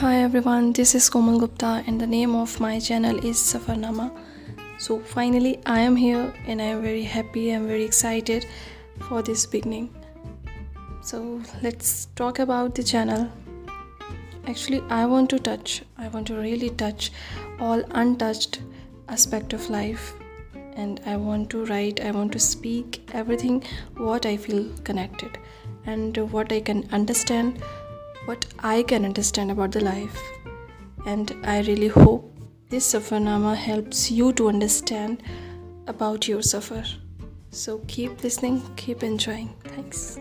Hi everyone, this is Komal Gupta and the name of my channel is Safarnama. So finally I am here and I am very happy, I am very excited for this beginning. So let's talk about the channel. Actually I want to touch, I want to really touch all untouched aspect of life and I want to write, I want to speak everything what I feel connected and what I can understand what I can understand about the life. And I really hope this Safarnama helps you to understand about your safar. So keep listening, keep enjoying. Thanks.